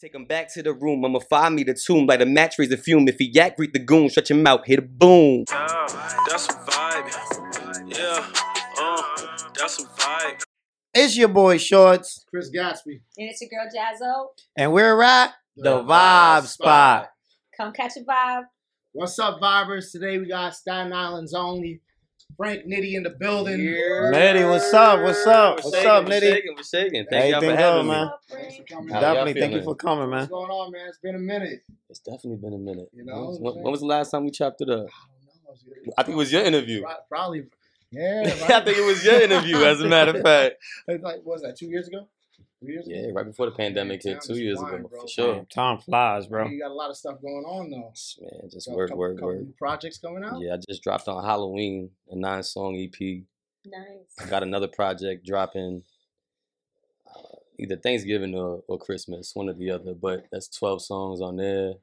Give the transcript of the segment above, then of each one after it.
Take him back to the room. I'ma find me the tomb. Light a match, raise the fume. If he yak, greet the goon. Shut your mouth, hit a boom. Yeah, that's a vibe. Yeah, uh, that's a vibe. It's your boy Shorts, Chris Gatsby. And it's your girl Jazzo. and we're at the Vibe Spot. Come catch a vibe. What's up, Vibers? Today we got Staten Island's only Frank Nitti in the building. Nitti, what's up? What's up? What's up, We're Nitti? shaking, we're shaking. Thank y'all for having me. man. Thanks for coming How Definitely. Thank you for coming, man. What's going on, man? It's been a minute. It's definitely been a minute. You know, when, man. when was the last time we chopped it up? I don't know. I think it was your interview. Probably. Yeah. I think it was your interview, as a matter of fact. It's like, what was that, two years ago? Three years Yeah, right before the pandemic hit, two years flying, ago, bro. for sure. Damn, time flies, bro. You got a lot of stuff going on, though. Man, just Got a work, couple- work, couple work. new projects coming out? Yeah, I just dropped on Halloween a nine song EP. Nice. Got another project dropping uh, either Thanksgiving or, or Christmas, one or the other. But that's 12 songs on there.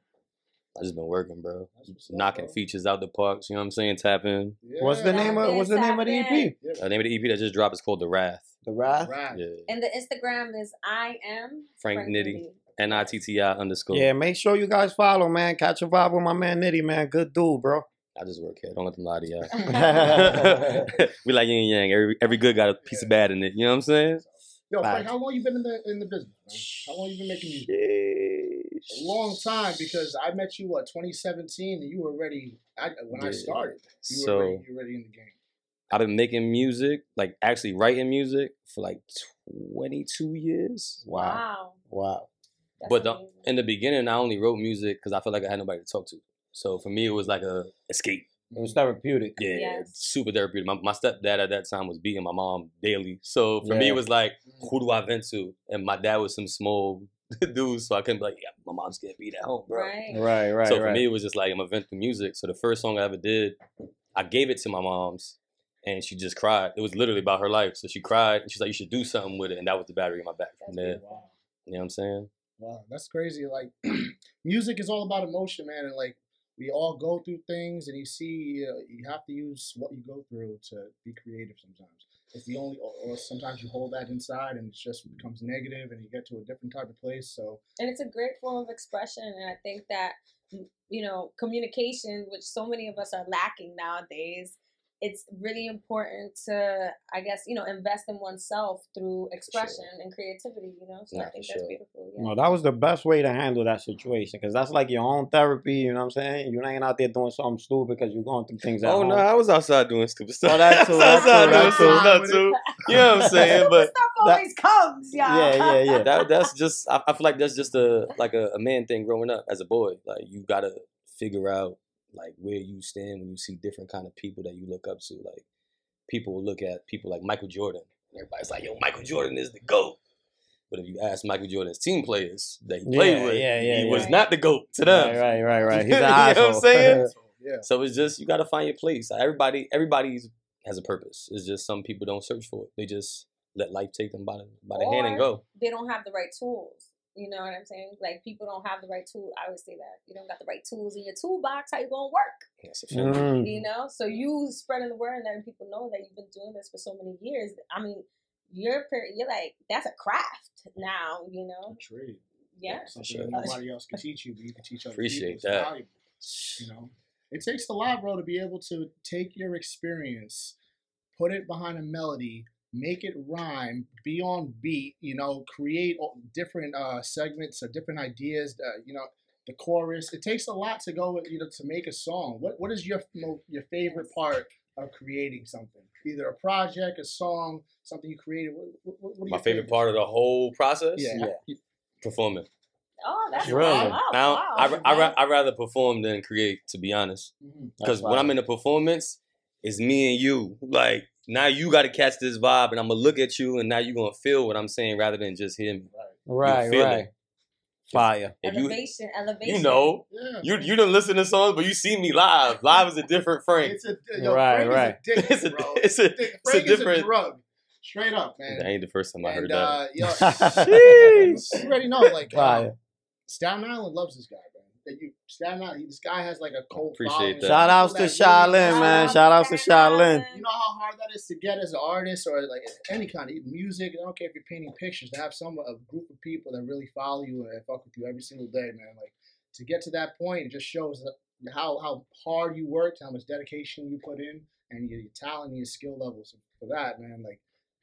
I just been working, bro. That's what's up, Knocking bro. features out the parks, you know what I'm saying? Tapping. Yeah. What's the name of What's the name of the EP? Yeah. The name of the EP that just dropped is called The Wrath. The Wrath. Right. Yeah. And the Instagram is I am Frank Nitti. N I T T I underscore. Yeah, make sure you guys follow, man. Catch a vibe with my man Nitty, man. Good dude, bro. I just work here. Don't let them lie to y'all. we like yin and yang. Every every good got a piece of bad in it. You know what I'm saying? Yo, Frank, Facts. how long you been in the in the business? Man? How long you been making music? A long time because I met you what 2017 and you were already I, when I started. You So- were already, you were already in the game. I've been making music, like actually writing music for like 22 years. Wow. Wow. That's But the, in the beginning, I only wrote music because I felt like I had nobody to talk to. So for me, it was like a escape. It was therapeutic. Yeah, Yes. super therapeutic. My, my stepdad at that time was beating my mom daily. So for me, it was like, who do I vent to? And my dad was some small dude, so I couldn't be like, yeah, my mom's getting beat at home, bro. Right. Right, right, so for right. me, it was just like I'm a vent through music. So the first song I ever did, I gave it to my mom's, and she just cried. It was literally about her life. So she cried, and she's like, "You should do something with it," and that was the battery in my back from there. Wow. You know what I'm saying? Wow, that's crazy. Like music is all about emotion, man, and like we all go through things, and you see, uh, you have to use what you go through to be creative. Sometimes it's the only, or, or sometimes you hold that inside, and it just becomes negative, and you get to a different type of place. So And it's a great form of expression. And I think that, you know, communication, which so many of us are lacking nowadays, it's really important to, I guess, you know, invest in oneself through expression and creativity, you know? So Nah, I think that's sure. beautiful. Yeah. No, that was the best way to handle that situation because that's like your own therapy. You know what I'm saying? You ain't out there doing something stupid because you're going through things at Oh home. no, I was outside doing stupid stuff. Oh, that too, I was that outside too, doing that too. too. You know what I'm saying? But stuff always comes, y'all. Yeah, yeah, yeah. that that's just I, I feel like that's just a like a, a man thing growing up as a boy. Like you gotta figure out like where you stand when you see different kind of people that you look up to. Like people will look at people like Michael Jordan. And everybody's like, yo, Michael Jordan is the GOAT. But if you ask Michael Jordan's team players that he played Yeah, with, yeah, yeah, he yeah. was not the GOAT to them. Right, right, right, right. He's You an know what I'm saying? so, yeah, So it's just you gotta find your place. Everybody everybody's has a purpose. It's just some people don't search for it. They just let life take them by the by the hand and go. They don't have the right tools. You know what I'm saying? Like people don't have the right tool. I always say that. You don't got the right tools in your toolbox, how you gonna work? That's a fact. Mm. you know so you spreading the word and letting people know that you've been doing this for so many years i mean you're per- you're like that's a craft now you know a trade. yeah something sure. nobody else can teach you, but you can teach other Appreciate people. It's that. valuable, You know, it takes a lot, bro, to be able to take your experience, put it behind a melody, make it rhyme, be on beat. You know, create different uh, segments or different ideas. Uh, you know, the chorus. It takes a lot to go with you know to make a song. What What is your your favorite part of creating something? Either a project, a song, something you created. What, what, what are My your favorite part of the whole process, Yeah. performing. oh that's Really? wow, I, don't, wow. I, I, I rather perform than create, to be honest. Mhm. Because That's when I'm in a performance, it's me and you. Like now you got to catch this vibe, and I'm gonna look at you, and now you're gonna feel what I'm saying rather than just hear me. Right, feel right. it. Fire. If you elevation elevation you know Yeah. you you didn't listen to songs, but you see me live. Live is a different frame. It's a yo, Right, Frank right. Is addictive, It's a- bro. it's a- Dick- it's a Frank is different- a drug, straight up, man. That ain't the first time I heard and that. uh, yo, Sheesh. you already know, like, uh, Staten Island loves this guy, man. That you Staten Island. This guy has like a cold Appreciate that. Shout outs to People Shaolin, man. Shout Shout outs to to Shaolin. Shaolin. You know how hard that is to get as an artist or like any kind of music. I don't care if you're painting pictures. To have some a group of people that really follow you and fuck with you every single day, man. Like to get to that point, it just shows how how hard you worked, how much dedication you put in, and your, your talent and your skill levels for that, man. Like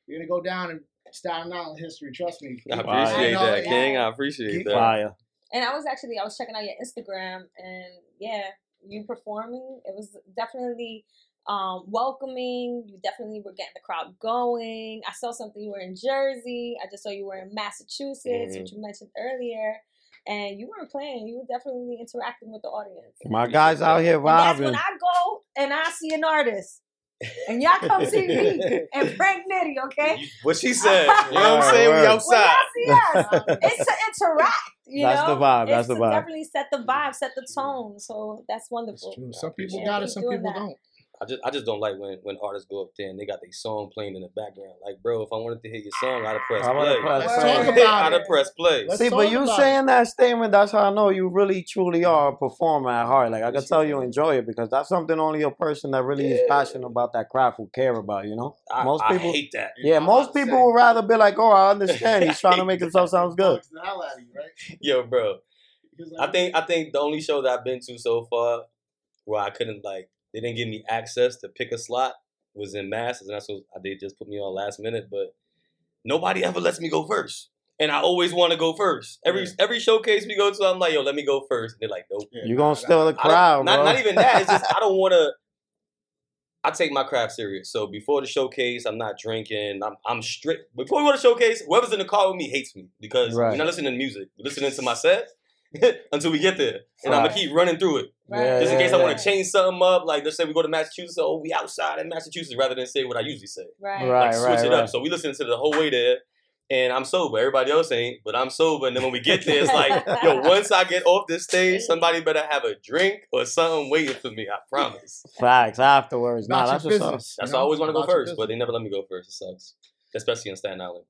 you're gonna go down in Staten Island history. Trust me. I appreciate I know, that. King. I appreciate Keep that. Fire. And I was actually I was checking out your Instagram and yeah, you performing. It was definitely um, welcoming. You definitely were getting the crowd going. I saw something you were in Jersey. I just saw you were in Massachusetts, which you mentioned earlier. And you weren't playing. You were definitely interacting with the audience. My guys out here that's when. I go and I see an artist. And y'all come see me and Frank Nitti, okay? What she said. You know what I'm saying? We Word. When outside. y'all see us, it's to interact. You That's know? the vibe, that's It's the vibe. Definitely set the vibe, set the tone. So that's It's wonderful. true. Some people Yeah, got it, some people that. don't. I just I just don't like when when artists go up there and they got their song playing in the background. Like, bro, if I wanted to hear your song, I'd have pressed I would've play. pressed Let's play. talk about I'd it. have pressed play. Let's See, but you about saying that statement, that's how I know you really truly are a performer at heart. Like I can tell you enjoy it because that's something only a person that really is passionate about that craft will care about, you know? I, most I people hate that. Yeah, I'm most people would rather be like, Oh, I understand. He's trying to make himself sound good. bugs the hell out of you, right? Yo, bro. I think I think the only show that I've been to so far where I couldn't like they didn't give me access to pick a slot was in Masters, and that's what they just put me on last minute. But nobody ever lets me go first, and I always want to go first. Every Yeah. every showcase we go to, I'm like, yo, let me go first. And they're like, nope. You're gonna steal the I don't- crowd, not, not even that. It's just I don't want to. I take my craft serious. So before the showcase, I'm not drinking. I'm I'm strict. Before we go to showcase, whoever's in the car with me hates me because Right. we're not listening to music. We're listening to my set until we get there, and I'm gonna keep running through it Yeah, just in yeah, case I want to change something up. Like let's say we go to Massachusetts. Oh, we outside in Massachusetts, rather than say what I usually say. Right. Right. Like switch it right. up. So we listen to the whole way there. And I'm sober. Everybody else ain't, but I'm sober. And then when we get there, it's like, yo, once I get off this stage, somebody better have a drink or something waiting for me. I promise. Facts afterwards. Nah, that's your what's up. business. That's you why I always want to go About your first, but they never let me go first. It sucks, especially in Staten Island.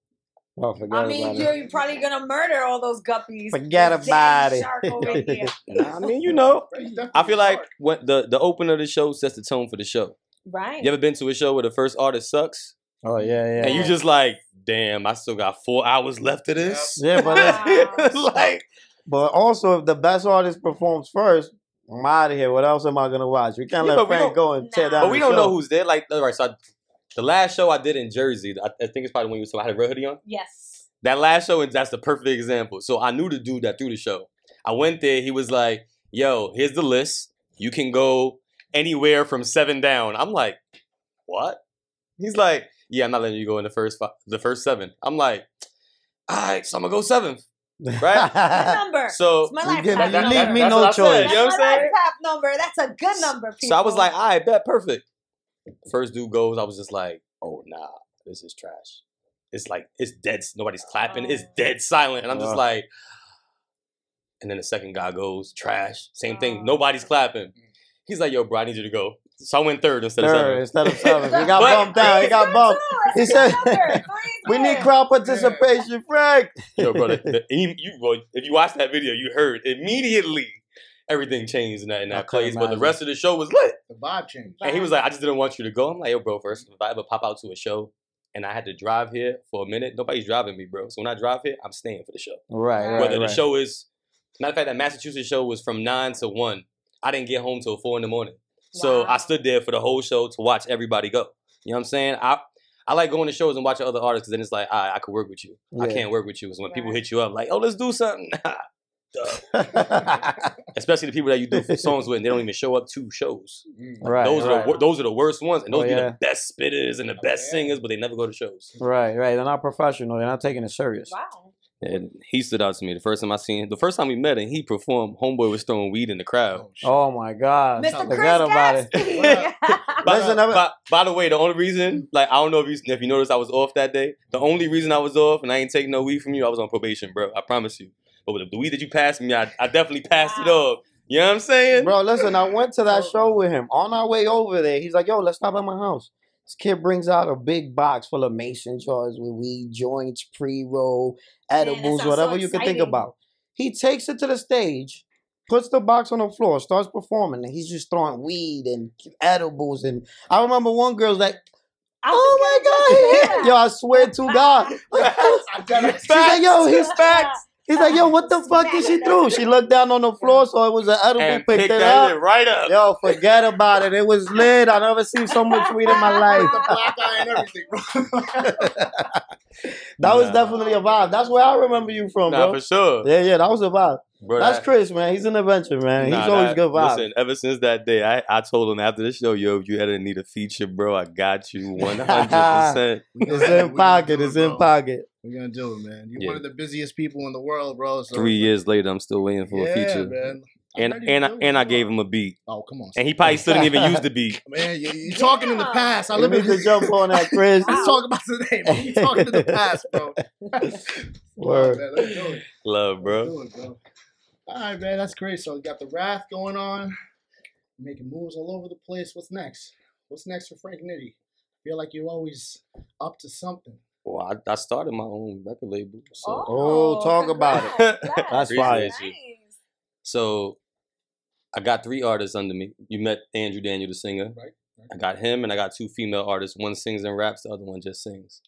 Oh, forget I mean, about you're, it. probably gonna murder all those guppies. Forget about it. Shark over here. I mean, you know, Right, you definitely I feel like when the the opener of the show sets the tone for the show. Right. You ever been to a show where the first artist sucks, Oh yeah, yeah. and you just like, damn, I still got four hours left of this. yeah, but it's, Wow. like, but also if the best artist performs first, I'm out of here. What else am I gonna watch? We can't Yeah, let Frank go and tear Nah. down. but we the don't know who's there. Like, all right, so I, the last show I did in Jersey, I, I think it's probably when you was so I had a red hoodie on. Yes. That last show, and that's the perfect example. So I knew the dude that threw the show. I went there. He was like, "Yo, here's the list. You can go anywhere from seven down." I'm like, "What?" He's like, "Yeah, I'm not letting you go in the first five, the first seven. I'm like, "All right, so I'm gonna go seventh, right?" Good number. So it's my You life get- you leave me that's no what said, choice. You know what I'm saying? life number. That's a good number, people. So I was like, "All right, bet, perfect." First dude goes. I was just like, "Oh nah, this is trash." It's like it's dead. Nobody's clapping. It's Oh. dead silent, and I'm just like. And then the second guy goes, trash. Same Oh. thing. Nobody's clapping. He's like, yo, bro, I need you to go. So I went third instead of seventh. seven. instead of seven. We got But- bumped down. He got Three, bumped. He said- good number. Three, We need crowd participation, Frank. Yo, bro, the, the, you, well, if you watch that video, you heard immediately everything changed in that, in that couldn't place. But the rest of the show was lit. the vibe change. And he was like, I just didn't want you to go. I'm like, yo, bro, first, if I ever pop out to a show and I had to drive here for a minute, nobody's driving me, bro. So when I drive here, I'm staying for the show. Right, right, Whether right. the show is, matter of fact, that Massachusetts show was from 9 to 1. I didn't get home till 4 in the morning. So I stood there for the whole show to watch everybody go. You know what I'm saying? I I like going to shows and watching other artists because then it's like, all right, I could work with you. I can't work with you. Because when people hit you up like, oh, let's do something. Duh. Especially the people that you do songs with and they don't even show up to shows. Mm. right, those are the, those are the worst ones. And those Oh, be yeah. the best spitters and the best yeah. singers, but they never go to shows. Right, right. They're not professional. They're not taking it serious. Wow. And he stood out to me the first time I seen him. The first time we met and he performed, Homeboy was throwing weed in the crowd. Oh. Oh my God. Mr. Chris Forget about it. Gatsby. By, Listen, by, by the way, the only reason, like, I don't know if you if you noticed, I was off that day. The only reason I was off and I ain't taking no weed from you, I was on probation, bro. I promise you. But with the weed that you passed me, I, I definitely passed it up. off. You know what I'm saying? Bro, listen, I went to that show with him. On our way over there, he's like, yo, let's stop at my house. This kid brings out a big box full of mason jars with weed, joints, pre roll, edibles, sounds whatever so you can think about. He takes it to the stage puts the box on the floor, starts performing, and he's just throwing weed and edibles. And I remember one girl's like, "Oh my god, gonna yo, I swear to God." She's like, "Yo, he's facts. He's like, "Yo, what the fuck did she do?" She looked down on the floor, so it was an edible. And picked pick it that up. shit right up. Yo, forget about it. It was lit. I never seen so much weed in my life. With the black eye and everything, bro. That was definitely a vibe. That's where I remember you from, Nah, bro. for sure. Yeah, yeah, that was a vibe. Bro, That's that- Chris, man. He's an adventure, man. He's Nah, always that- good vibe. Listen, ever since that day, I, I told him after the show, yo, if you ever need a feature, bro, I got you 100%. It's in we pocket. do it, It's in pocket. We're gonna do it, man. You're Yeah. one of the busiest people in the world, bro. So Three years later, I'm still waiting for yeah, a feature. man. And ready and I, and I gave him a beat. Oh, come on. And he probably still didn't even use the beat. man, you, you're talking in the past. I You live in to jump on that, Chris. Let's talk about today, man. You're talking in the past, bro. Word. Man, let's do it. Love, bro. Do it, bro. All right, man. That's great. So we got the wrath going on, making moves all over the place. What's next? What's next for Frank Nitti? Feel like you're always up to something. Well, I, I started my own record label. So, Oh, oh talk about it. congrats. That's Appreciate fire. Nice. so I got three artists under me. You met Andrew Daniel, the singer. Right, right. I got him, and I got two female artists. One sings and raps, the other one just sings.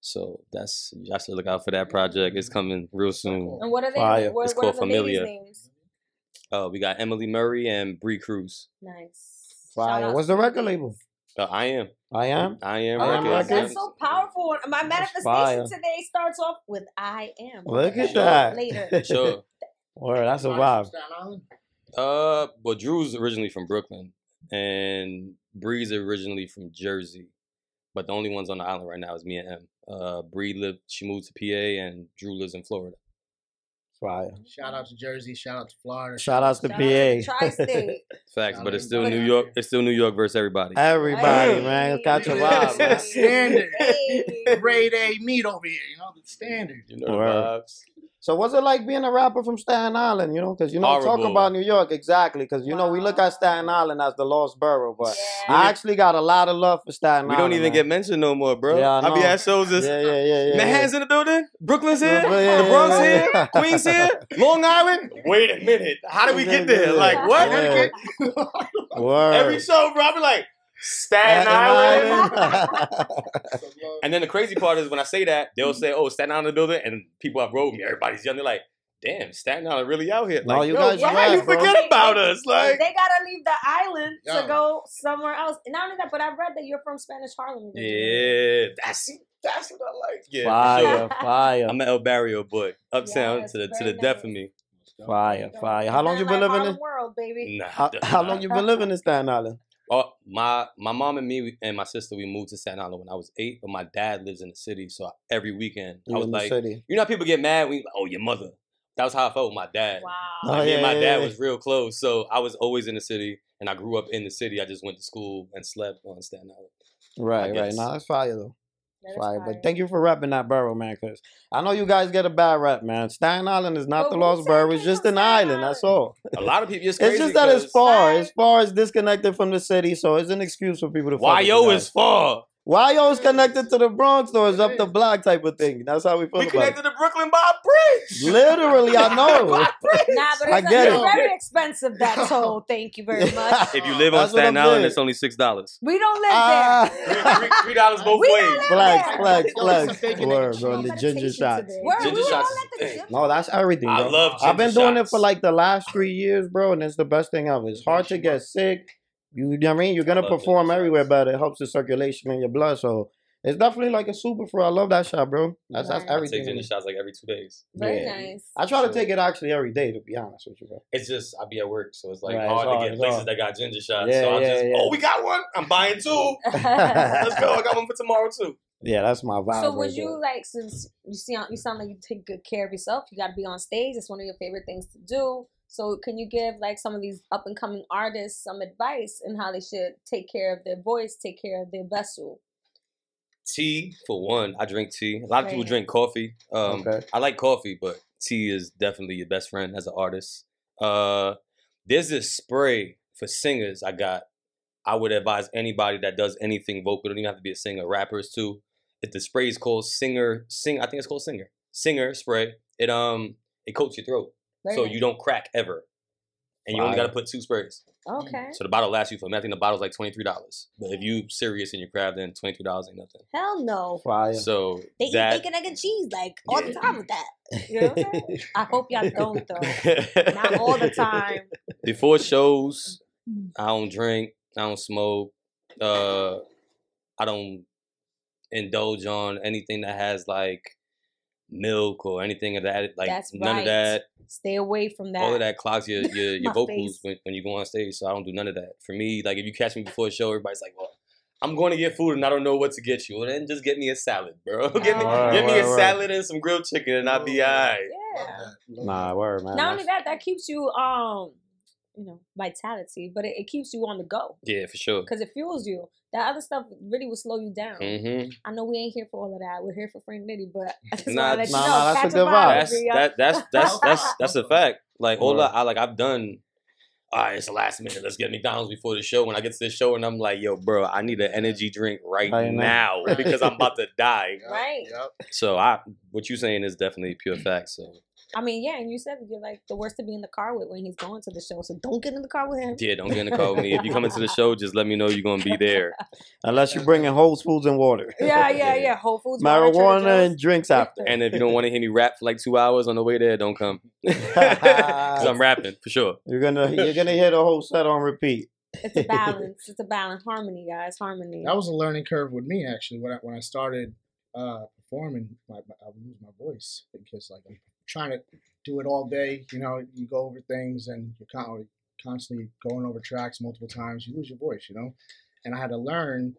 So that's y'all should look out for that project. It's coming real soon. And what are they? Fire. What, It's what are called the Familia. names? Uh, we got Emily Murray and Bree Cruz. Nice. Fire. What's the record label? Uh, I am. I am. I am. I Am Oh, Records. that's so powerful. My That's fire. manifestation today starts off with I am. Look at Sure, that. Later. Sure. Word, that's a vibe. from Staten Island? Uh, well, Drew's originally from Brooklyn, and Bree's originally from Jersey, but the only ones on the island right now is me and M. Uh, Bree lived, she moved to PA, and Drew lives in Florida. Fire. Shout out to Jersey. Shout out to Florida. Shout outs to Shout out to PA. Tri-State. Facts, Down but it's still New York. It's still New York versus everybody. Everybody, Hey. man. Catch a Yeah. vibe, man. Standard. Hey. Grade A meat over here. You know the standard. You know the Word. vibes. So what's it like being a rapper from Staten Island? You know, because you know, talk about New York exactly. Because you know, we look at Staten Island as the lost borough, but Yeah. I actually got a lot of love for Staten We Island. We don't even man. get mentioned no more, bro. Yeah, I I, be know. at shows. This Yeah, yeah, yeah, yeah. Manhattan's in the building. Brooklyn's here. Yeah, yeah, the Bronx yeah, here. Queens here. Long Island. Wait a minute. How did we get there? Like what? Yeah. Word. Every show, bro. I be like Staten Island. And then the crazy part is when I say that, they'll say, "Oh, Staten Island building," and people have wrote me. Everybody's young. They're like, "Damn, Staten Island really out here." No, Like, you yo, guys why rap, you bro. forget about us? Like, they gotta leave the island Yo. to go somewhere else. And not only that, but I've read that you're from Spanish Harlem. yeah, that's that's what I like. Yeah, fire, sure. fire, I'm an El Barrio boy, uptown Yes, to the to very the death of me. fire, fire. How long you been living Harlem in? World, baby. Nah, How, how long you been living in Staten Island? Oh, my my mom and me and my sister we moved to Staten Island when I was eight, but my dad lives in the city, so every weekend I was like, city? you know, how people get mad when you like, oh your mother. That was how I felt with my dad. Wow. Oh, Like, me and my yeah, dad yeah. was real close, so I was always in the city, and I grew up in the city. I just went to school and slept on Staten Island. Right, right. Now Nah, that's fire though. That is Fire. fire. But thank you for repping that borough, man. Cause I know you guys get a bad rep, man. Staten Island is not But the lost said borough. It's just an Staten island. That's all. A lot of people. It's crazy. It's just that it's far. Right. As far as disconnected from the city, so it's an excuse for people to. fuck with you YO is far. YO is connected to the Bronx, though. It's up the block type of thing. That's how we feel We about connected to Brooklyn by a bridge. Literally, I know. Nah, but I it's, get it's it. very expensive, that toll. Thank you very much. If you live on That's what Staten Island, it's only six dollars. We don't live Ah. there. Three dollars both We ways. don't live flex, there. flex, Yo, some flex. bacon Word, and bro. The ginger shots. Word, Ginger shots is the thing. No, that's everything, Bro. I bro. love I've been ginger doing it for like the last three years, bro, and it's the best thing ever. It's hard to get sick. You know what I mean? You're gonna perform everywhere but. It helps the circulation in your blood. So it's definitely like a super fruit. I love that shot, bro. That's that's Right. I everything. take ginger shots like every two days. Very Yeah. nice. I try to take it actually every day, to be honest with you, bro. It's just I be at work, so it's like Right, it's hard, hard, to get places hard. that got ginger shots. Yeah, so I yeah, just yeah. oh we got one. I'm buying two. Let's go. I got one for tomorrow too. Yeah, that's my vibe. So right would you there. like since you see you sound like you take good care of yourself, you got to be on stage. It's one of your favorite things to do. So can you give like some of these up and coming artists some advice in how they should take care of their voice, take care of their vessel? Tea for one. I drink tea. A lot of people drink coffee. Um, Okay. I like coffee, but tea is definitely your best friend as an artist. Uh, there's this spray for singers I got. I would advise anybody that does anything vocal, don't even have to be a singer, rappers too. If the spray is called Singer, Sing, I think it's called Singer, Singer spray. It um, it coats your throat, Very so nice. you don't crack ever. and you only got to put two sprays. Okay. So the bottle lasts you for. I think the bottle's like twenty three dollars. But if you serious in your craft, then twenty three dollars ain't nothing. Hell no. Fire. So They eat bacon, egg, and cheese like all the time with that. You know what I'm saying? I hope y'all don't though. Not all the time. before shows, I don't drink. I don't smoke. Uh, I don't indulge on anything that has like milk or anything of that. Like That's none right. of that. Stay away from that. All of that clogs your your, your vocals when, when you go on stage. So I don't do none of that. For me, like if you catch me before a show, everybody's like, "Well, I'm going to get food and I don't know what to get you." Well, then just get me a salad, bro. get me, Word, get me a word. salad and some grilled chicken, and I'll be alright. Yeah. Nah, word, man. Not only that, that keeps you um, you know, vitality, but it, it keeps you on the go Yeah, for sure. because it fuels you. That other stuff really will slow you down. hmm I know we ain't here for all of that. We're here for Frank Nitti, but I just Nah, want to let you nah, know. nah, that's a good vibe. vibe, That's that that's that's that's that's a fact. Like all Word. I, I like I've done. All right, it's the last minute. Let's get McDonald's before the show. When I get to the show, and I'm like, "Yo, bro, I need an energy drink right Right now. now because I'm about to die." Right. Yep. So I, what you saying is definitely pure fact. So I mean, yeah, and you said you're like the worst to be in the car with when he's going to the show. So don't get in the car with him. yeah, don't get in the car with me. If you come into the show, just let me know you're gonna be there. Unless you're bringing whole foods and water. Yeah, yeah, yeah. Whole Foods, Marijuana Joe's. and drinks after. And if you don't want to hear me rap for like two hours on the way there, don't come. Because I'm rapping for sure. You're gonna you're gonna hear the whole set on repeat. It's a balance. It's a balance. Harmony, guys. Harmony. That was a learning curve with me actually. When I when I started uh, performing, my, my- I would lose my voice because like I'm trying to do it all day. You know, you go over things and you're con- constantly going over tracks multiple times. You lose your voice. You know, and I had to learn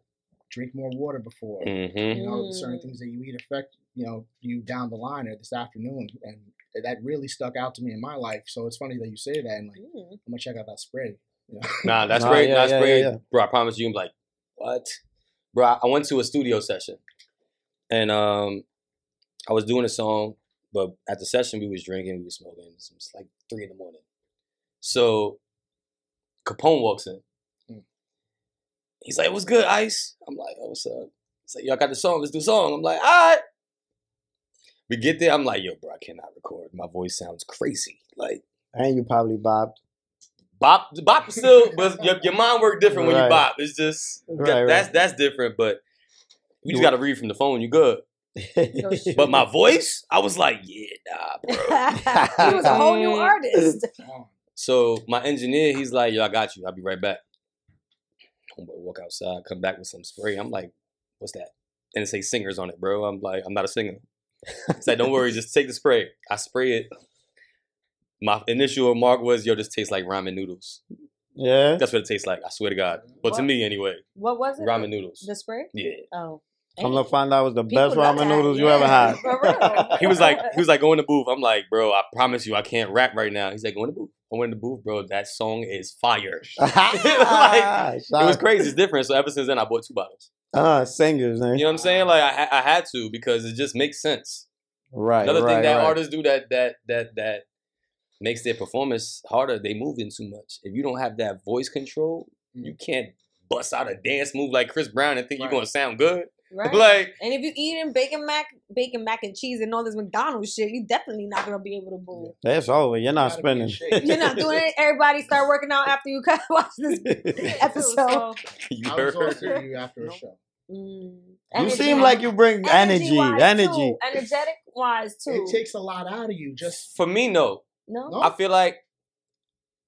drink more water before. hmm You know, certain Mm. things that you eat affect you know you down the line or this afternoon, and that really stuck out to me in my life. So it's funny that you say that, and like Mm. I'm gonna check out that spray. You know? Nah, that's Nah, great. yeah, that's yeah, great, yeah, yeah. bro. I promise you, I'm like, what, bro? I went to a studio session, and um, I was doing a song, but at the session we was drinking, we was smoking. It was like three in the morning. So Capone walks in. Mm. He's like, "What's good, Ice?" I'm like, "Oh, what's up?" He's like, "Y'all got the song. Let's do the song." I'm like, "All right." We get there. I'm like, "Yo, bro, I cannot record. My voice sounds crazy. Like." And you probably bobbed. Bop, bop still, but your, your mind work different when you Right. bop. It's just Right, that- right. that's that's different. But you just got to read from the phone. You good. No shit. But my voice, I was like, yeah, nah, bro. he was a whole new artist. So my engineer, he's like, yo, I got you. I'll be right back. Homeboy walk outside, come back with some spray. I'm like, what's that? And it say singers on it, bro. I'm like, I'm not a singer. He's like, don't worry, just take the spray. I spray it. My initial remark was, yo, this tastes like ramen noodles. yeah. That's what it tastes like. I swear to God. But to me, anyway, What was it? ramen noodles. The spray? Yeah. Oh. I'm gonna find out it was the People best ramen noodles you ever had. he was like, he was like, go in the booth. I'm like, bro, I promise you, I can't rap right now. He's like, go in the booth. I went in the booth, bro. That song is fire. like, It was crazy. It's different. So ever since then, I bought two bottles. Uh, singers, man. You know what I'm saying? Like I, I had to because it just makes sense. Right. Another right, thing that right. artists do that that that that makes their performance harder. They move in too much. If you don't have that voice control, you can't bust out a dance move like Chris Brown and think you're gonna sound good. Right. Like and if you eating bacon mac, bacon mac and cheese and all this McDonald's shit, you definitely not gonna be able to move. That's over. You're not Gotta spinning. You're not doing it. Everybody start working out after you watch this episode. you I was heard. also you after a show. Mm. You seem like you bring energy, Energy-wise, energy. too. energetic wise too. It takes a lot out of you. Just For me, no. no, No. I feel like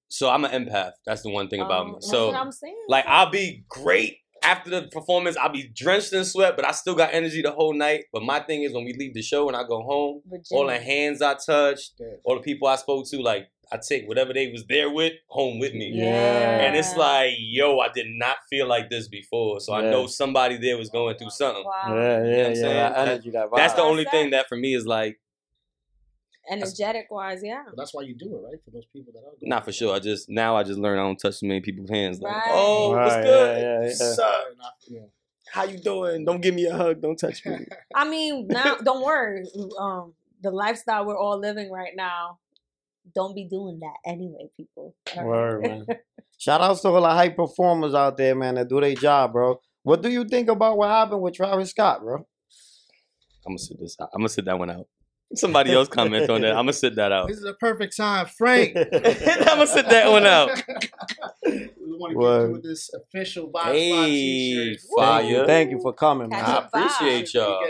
so I'm an empath. That's the one thing about Oh, me. that's So what I'm saying. like I'll be great after the performance. I'll be drenched in sweat, but I still got energy the whole night. But my thing is when we leave the show and I go home, all the hands I touched, Yeah. all the people I spoke to, like I take whatever they was there with home with me. Yeah. And it's like, yo, I did not feel like this before. So I know somebody there was going through something. wow, Yeah, what yeah, I'm yeah. saying? That That- energy, that vibe. That's the only that. thing that for me is like, energetic wise, yeah. but that's why you do it, right? For those people that are. going not for sure. I just now I just learned I don't touch too many people's hands. Like, Right. oh, what's Right, good? yeah, yeah, yeah. Sup? Not- yeah. How you doing? Don't give me a hug. Don't touch me. I mean, now don't worry. Um, the lifestyle we're all living right now, don't be doing that anyway, people. Word, man. Shout outs to all the high performers out there, man, that do their job, bro. What do you think about what happened with Travis Scott, bro? I'm gonna sit this. I'm gonna sit that one out. Somebody else comment on that. I'm gonna sit that out. This is a perfect time, Frank. I'm gonna sit that one out. we want to get Word. you with this official Vibe Hey, Spot fire. Thank you, thank you for coming, Catch I man. up. appreciate You y'all.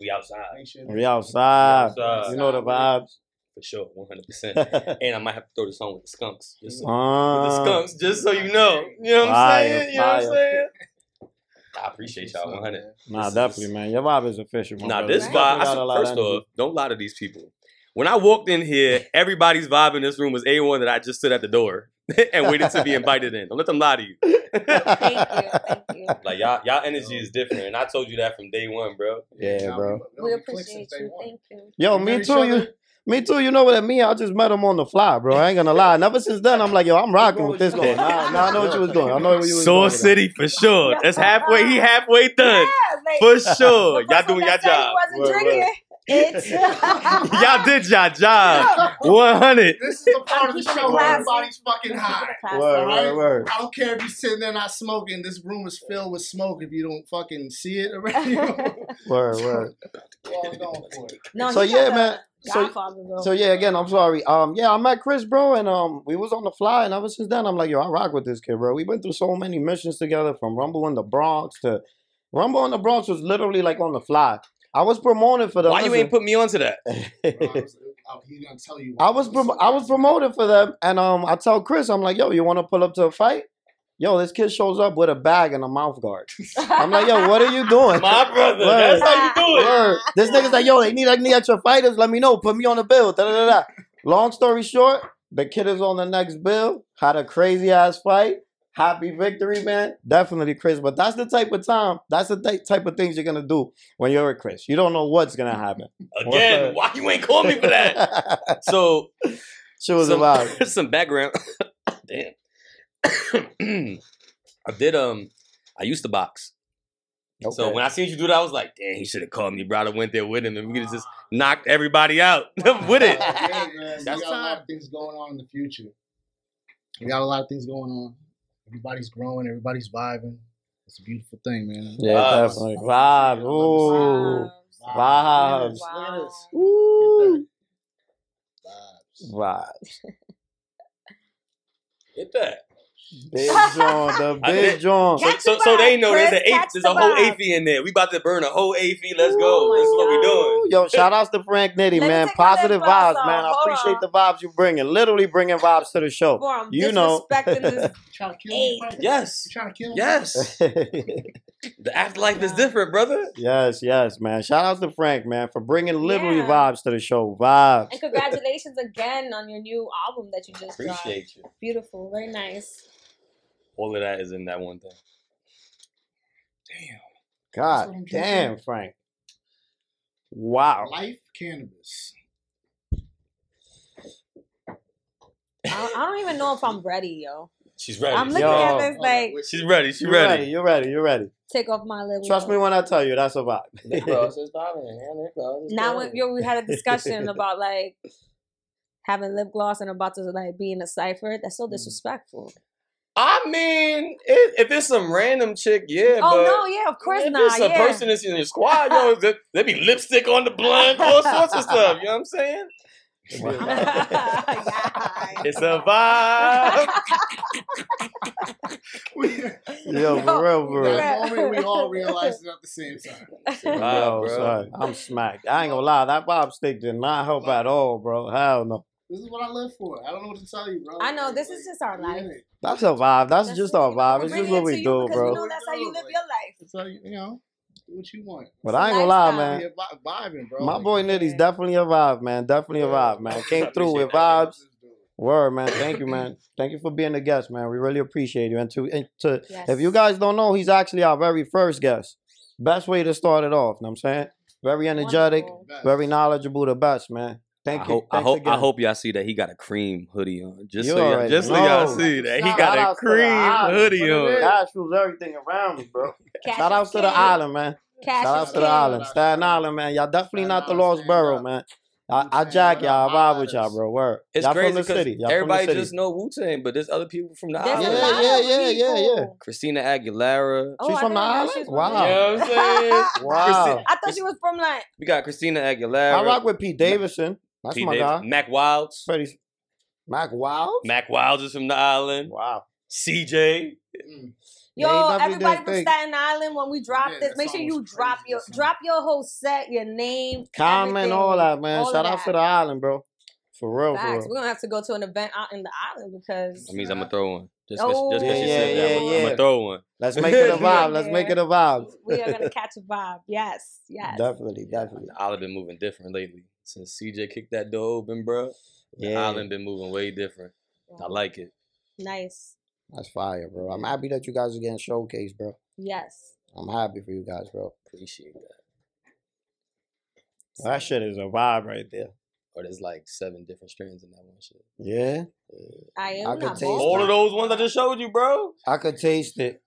We outside sure We outside. We outside. You know the vibes. for sure, 100. percent And I might have to throw this on with the skunks. Just so, with the Uh, skunks, just so you know. You know what I'm Fire, saying? You know what I'm saying? I appreciate y'all 100. Nah, This is- definitely, man. Your vibe is official. my Nah, brother. this vibe. definitely I got said, a of first off, don't lie to these people. When I walked in here, everybody's vibe in this room was A1 that I just stood at the door and waited to be invited in. Don't let them lie to you. Thank you. Thank you. Like y'all, y'all energy is different, and I told you that from day one, bro. yeah, bro. We appreciate you. Thank you. Yo, me too. You, other. Me too. You know what I mean? I just met him on the fly, bro. I ain't gonna lie. And ever since then, I'm like, yo, I'm rocking with this kid. Now, now I know what you was doing. I know what you was Soul doing. City for sure. That's halfway. He halfway done like, for sure. Y'all doing your that said he job. wasn't Word, word. drinking. It's Y'all did your job. 100. This is the part of the show where everybody's fucking high. classy. Word, word, word. I don't care if you're sitting there not smoking. This room is filled with smoke if you don't fucking see it already. Word, word. Well, I'm going for it. No, So he's yeah, like a. So Godfather, bro. So yeah, again, I'm sorry. Um, yeah, I met Chris, bro, and um, we was on the fly, and ever since then, I'm like, yo, I rock with this kid, bro. We've been through so many missions together, from Rumble in the Bronx to Rumble in the Bronx was literally like on the fly. I was promoted for them. Why you ain't put me onto that? I was, I, gonna tell. I was prom- I was promoted for them, and um, I tell Chris, I'm like, yo, you want to pull up to a fight? Yo, this kid shows up with a bag and a mouth guard. I'm like, yo, what are you doing? My brother. Word. That's how you do it. Word. This nigga's like, yo, they need any extra fighters. Let me know. Put me on the bill. Da, da, da, da. Long story short, the kid is on the next bill. Had a crazy ass fight. Happy victory, man. Definitely Chris. But that's the type of time, that's the ty- type of things you're gonna do when you're a Chris. You don't know what's gonna happen. Again, why you ain't call me for that? So she was some, about some background. Damn. I did um I used to box. So when I seen you do that, I was like, damn, he should have called me, bro. I went there with him and we could have just knocked everybody out with it. Yeah, man. We That's got a lot of things going on in the future. We got a lot of things going on. Everybody's growing. Everybody's vibing. It's a beautiful thing, man. Yeah, Vibes. definitely. Vibes. Ooh. Vibes. Look at. Ooh. Vibes. Vibes. Hit that. Big John, the big did- John. So, so, so they vibe, know there's Chris, an eighth, there's a whole vibe. In there. We about to burn a whole AFI. Let's go. Oh this is what we my doing. Yo, shout outs to Frank Nitti, Let man. take my lip Positive vibes, off. man. I Hold appreciate on. the vibes you're bringing. Literally bringing vibes to the show. Boy, I'm You know. disrespecting this. Trying to kill me, Hey. Frank? Yes. You trying to kill me? Yes. The afterlife is different, brother. yes, yes, man. Shout outs to Frank, man, for bringing literally Yeah. vibes to the show. Vibes. And congratulations again on your new album that you just dropped. You. Beautiful, very nice. All of that is in that one thing. Damn. God damn. Frank. Wow. Life cannabis. I don't, I don't even know if I'm ready, yo. She's ready. I'm looking Yo. at this like She's ready. She's You're ready. ready. You're ready. You're ready. take off my lip. Trust me when I tell you that's a vibe. Now when yo, we had a discussion about like having lip gloss and about to like be in a cipher. That's Mm. so disrespectful. I mean, if, if it's some random chick, yeah. oh but no, yeah, of course if not. If it's a yeah. person that's in your squad, yo, there, there be lipstick on the blunt, all sorts of stuff. You know what I'm saying? Yeah. It's a vibe. Yo, for real, for real. that moment, we all realized it at the same time. Wow, oh, Yo, bro. son, I'm smacked. I ain't gonna lie, that Bob stick did not help at all, bro. Hell no. This is what I live for. I don't know what to tell you, bro. I know this is just our Yeah. life. That's a vibe. That's, That's just our vibe. we're It's just what it we do, bro. We know that's how you live your life. It's like, you know, do what you want. But It's I a ain't gonna lie, man. You're vibing, bro. My boy Nitti's Yeah. definitely a vibe, man. Definitely a vibe, man. Came through with vibes. Word, man. Thank you, man. Thank you for being a guest, man. We really appreciate you. And to, and to Yes. if you guys don't know, he's actually our very first guest. Best way to start it off. You Know what I'm saying? Very energetic, very knowledgeable, the best, man. Thank I you. hope, I Thanks hope, I hope y'all see that he got a cream hoodie on. Just You so y'all, already just so y'all see that he got a outs to the cream hoodie on. is. Cash rules everything around me, bro. Shout is outs to the island, man. Shout is outs to the island. Staten Island, man. Y'all definitely not the lost borough, man. I, I jack y'all. I vibe with y'all, bro. Word. It's y'all crazy from the because city. Y'all everybody from the just know Wu Tang, but there's other people from the There's island. Yeah, yeah, yeah, yeah, yeah. Christina Aguilera. Oh, She's I from the island? from Wow. You know what I'm saying? Wow. I thought she was from like. We got Christina Aguilera. I rock with Pete Davidson. That's Pete my Davis- guy. Mack Wilds. Pretty. Mack Wilds. Mack Wilds is from the island. Wow. CJ. Mm. Yo, Yeah, he definitely everybody from big. Staten Island, when we drop Yeah, this, make sure you drop your song. drop your whole set, your name, Comment, everything, all that, man. all Shout out that. to the island, bro. For real, Facts. for We're gonna have to go to an event out in the island because That means I'm gonna throw one. Just Oh. cause, just 'cause oh, Yeah, you yeah, said that, yeah, I'm gonna throw one. Let's make it a vibe. Let's make it a vibe. we are gonna catch a vibe. Yes, yes. Definitely, definitely. The island been moving different lately. Since CJ kicked that door open, bro. The Yeah. island been moving way different. I like it. Nice. That's fire, bro. I'm happy that you guys are getting showcased, bro. Yes. I'm happy for you guys, bro. Appreciate that. That shit is a vibe right there. Or there's like seven different strands in that one shit. Yeah, I am I could not taste bold. All of those ones I just showed you, bro. I could taste it.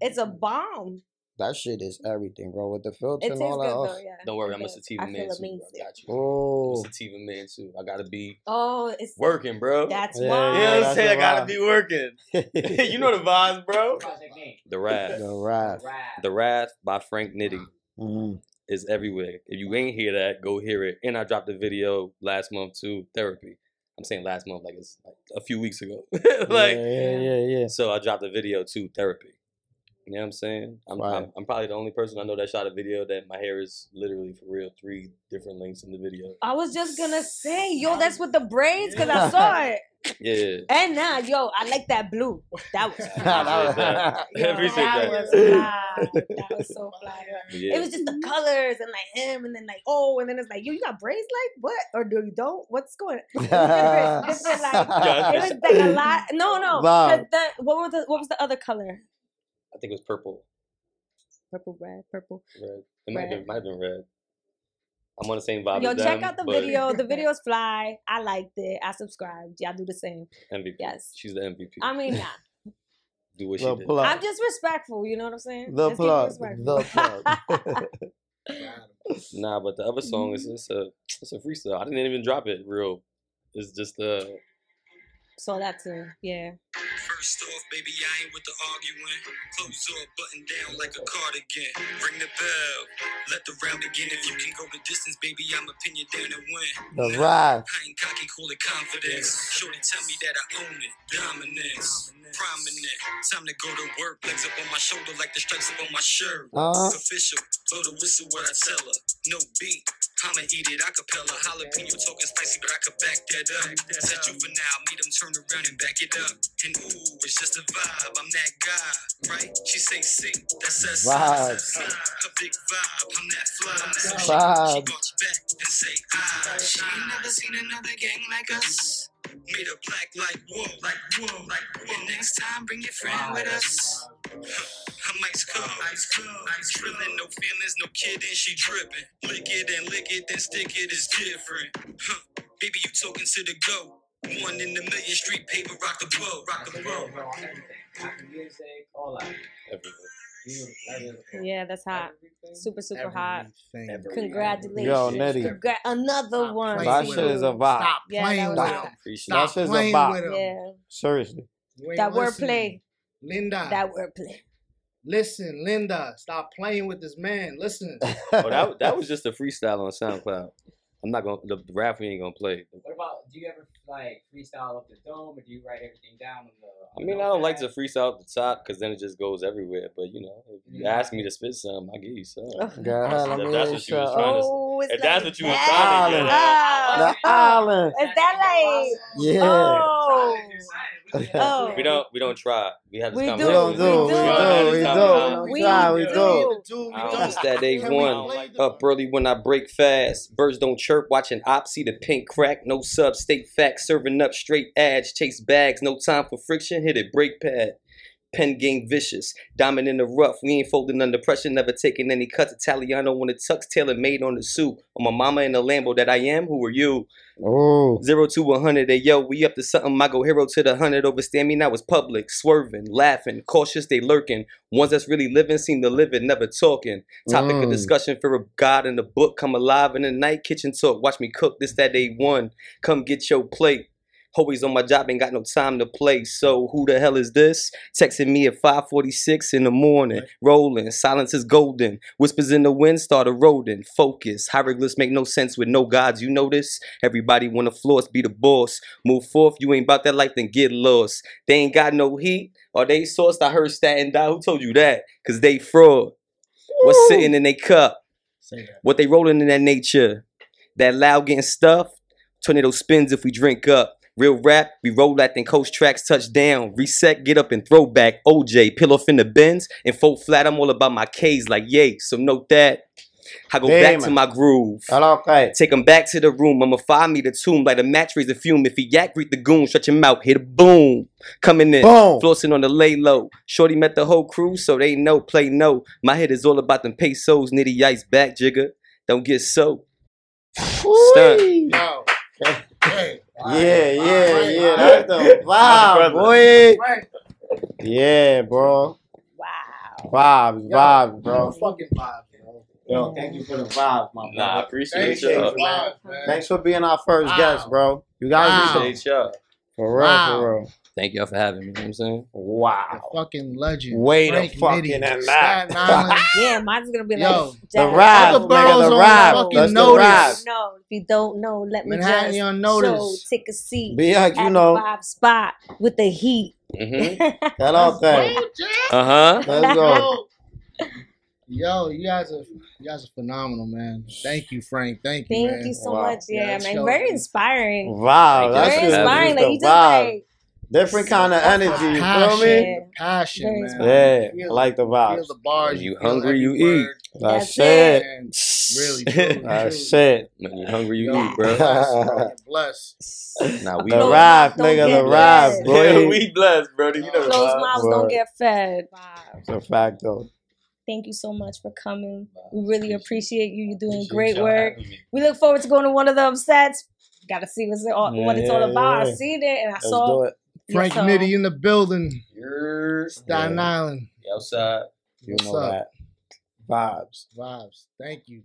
It's a bomb. That shit is everything, bro. With the filter It and all that. though. oh. Yeah. Don't worry, It I'm a does. sativa I man feel too. Bro. I got you. Oh, I'm a sativa man too. I gotta be Oh, it's working, bro. that's Yeah, why. you know yeah, what I'm saying? I gotta be working. you know the vibes, bro. The Wrath. the rap. Rap. The Wrath by Frank Nitti Mhm. Is everywhere. If you ain't hear that, go hear it. And I dropped a video last month too, therapy. I'm saying last month, like it's like a few weeks ago. like, yeah, yeah, yeah, yeah. so I dropped a video to therapy. You know what I'm saying? I'm, Right. I'm, I'm probably the only person I know that shot a video that my hair is literally for real three different lengths in the video. I was just gonna say, yo, that's with the braids because I saw it. Yeah. And now, yo, I like that blue. That was I fly. that. Yo, appreciate that that. was fly. That was so fly. Yeah. It was just the colors and like him, and then like oh, and then it's like yo, you got braids like what, or do you don't? What's going? It was different, different like it was like a lot. No, no. Vibe. the- what was the what was the other color? I think it was purple. Purple, red, purple. Red. It might have Red. been, might have been red. I'm on the same vibe Yo, as them, check out the but video. The video's fly. I liked it. I subscribed. Y'all do the same. MVP. Yes. She's the MVP. I mean, nah. Do what she The did. plug. I'm just respectful. You know what I'm saying? The Let's keep plug. The plug. Nah, but the other song is it's a it's a freestyle. I didn't even drop it real. It's just uh so that's a yeah. First off, baby, I ain't with the arguing. Clothes off, button down like a cardigan. Ring the bell, let the round begin. If you can go the distance, baby, I'ma pin you down and win. The rap. I ain't cocky, cool it confidence. Shorty tell me that I own it. Dominance, prominent. Time to go to work. Legs up on my shoulder like the stripes up on my shirt. Uh, Official, blow the whistle what I tell her. No beat, I'ma eat it acapella. Jalapeno talking spicy, but I could back that up. Said juvenile, meet him, turn around and back it up. And ooh, it's just a vibe. I'm that guy, right? She say sick, that says Vibes. A big vibe, I'm that fly. So she, walks back and say ah. She ain't never seen another gang like us. Made her black like whoa, like whoa, like whoa. And next time, bring your friend with us. I'm ice cold, ice cold, ice drilling, no feelings, no kidding, she dripping. Lick it and lick it, then stick it is different. Huh. Baby, you talking to the go. One in the million street paper, rock the boat, rock the boat. Music, all that. everything. Yeah, that's hot. Everything. Super, super hot. Everything. Everything. Congratulations. Yo, Nitti. Congra- another Stop one. playing That with shit is a vibe. Stop Yeah, playing that with was him. hot. Appreciate That Stop shit's a playing bop. with him. Yeah. Seriously. You ain't That listening. wordplay. Linda. That wordplay. Listen, Linda. Stop playing with this man. Listen. Oh, that that was just a freestyle on SoundCloud. I'm not gonna the, the rap we ain't gonna play. What about? Do you ever like freestyle up the dome, or do you write everything down on the? I mean, the I don't like to freestyle at the top because then it just goes everywhere. But you know, if you Yeah. ask me to spit some, I'll give you some. Oh, Girl, That's- let me that's what you was trying to- Oh, it's if that's what you was that. trying to get Oh. The island. Is that like? Yeah. Oh. Oh. We don't we don't try. We have this We do. We don't conversation. do. We We do. do. We do. We We try. We do. do. do. I don't miss that day Can we one. play the- Up early when I break fast. Birds don't chirp, watching op, see the pink crack. No sub, state facts, serving up straight ads. Chase bags, no time for friction, hit it brake pad. Pen game vicious, diamond in the rough. We ain't folding under pressure, never taking any cuts. Italiano when it tucks, tailor made on the suit. On my mama in the Lambo that I am. Who are you? Oh, Zero to one hundred, hey yo, we up to something. I go hero to the hundred. Overstand me now. It's public, swerving, laughing, cautious. They lurking. Ones that's really living seem to live it, never talking. Topic of Mm. discussion for a God in the book. Come alive in the night. Kitchen talk. Watch me cook. This that day one. Come get your plate. Always on my job, ain't got no time to play. So who the hell is this? Texting me at 5:46 in the morning. Rolling, silence is golden. Whispers in the wind start eroding. Focus, hieroglyphs make no sense with no gods. You know this? Everybody wanna floss, be the boss. Move forth, you ain't about that life, then get lost. They ain't got no heat, or they sourced. I heard statin die. Who told you that? Cause they fraud. What's sitting in they cup? What they rolling in that nature? That loud getting stuffed? Tornado spins if we drink up. Real rap, we roll at then coast tracks touch down. Reset, get up and throw back. OJ, pill off in the bends and full flat. I'm all about my K's like yay. So note that. I go back to my groove. hello, okay. Take him back to the room. I'ma find me the tomb. Like a match raise a fume. If he yak, greet the goon. Stretch him out. Hit a boom. Coming in. Boom. Flossing on the lay low. Shorty met the whole crew, so they know, play no. My head is all about them pesos. Nitti ice back, jigger. Don't get so. Stunt. Whee. Yo. Hey. Yeah, yeah, Right, yeah. right. That's the vibe, brother. boy. Frank. Yeah, bro. Wow. Vibes, Yo, vibes, bro. fucking vibe, bro. Yo, thank you for the vibes, my Nah, I brother. appreciate Thank you. you, vibe. Thanks for being our first Wow. guest, bro. You guys Wow. need to Appreciate y'all. for real, Wow. for real. Thank y'all for having me. You know what I'm saying? The Wow. fucking legend. Wait a Frank fucking Nitti, and that. Staten Yeah, mine's gonna be Yo, like The Jack. rap, Other nigga, boroughs the don't rap. fucking That's the notice. rap. No, if you don't know, let me Manhattan, just you don't show, notice. take a seat. Be like, you at know. the vibe spot with the heat. Mm-hmm. Hello, thing. Oh, Uh huh. Let's go. Yo, you guys are you guys are phenomenal, man. Thank you, Frank. Thank you, Thank man. you so Wow. much. Yeah, Yeah, man. show- Very inspiring. Wow, that's. Very inspiring. Like you just vibe. like Different kind of energy, you feel me? Passion. Passion, man. Yeah, Feel I like the Feel vibes. the bars. When you feel hungry, you word, That's That's it. And really, truly, That's truly. it. When you hungry, you eat, bro. bless, Now Nah, we The Closed rap, nigga, get the rap, fed. boy. we blessed, bro. You know the Closed mouths don't get fed. It's a fact, though. Thank you so much for coming. We really appreciate you. You're doing great work. We look forward to going to one of them sets. Got to see what's all, Yeah, what it's all about. yeah. I seen it and I Let's saw do it. Frank so- Nitti in the building. You're Staten Yeah. Island outside. You What's know up? that. Vibes. Vibes. Thank you.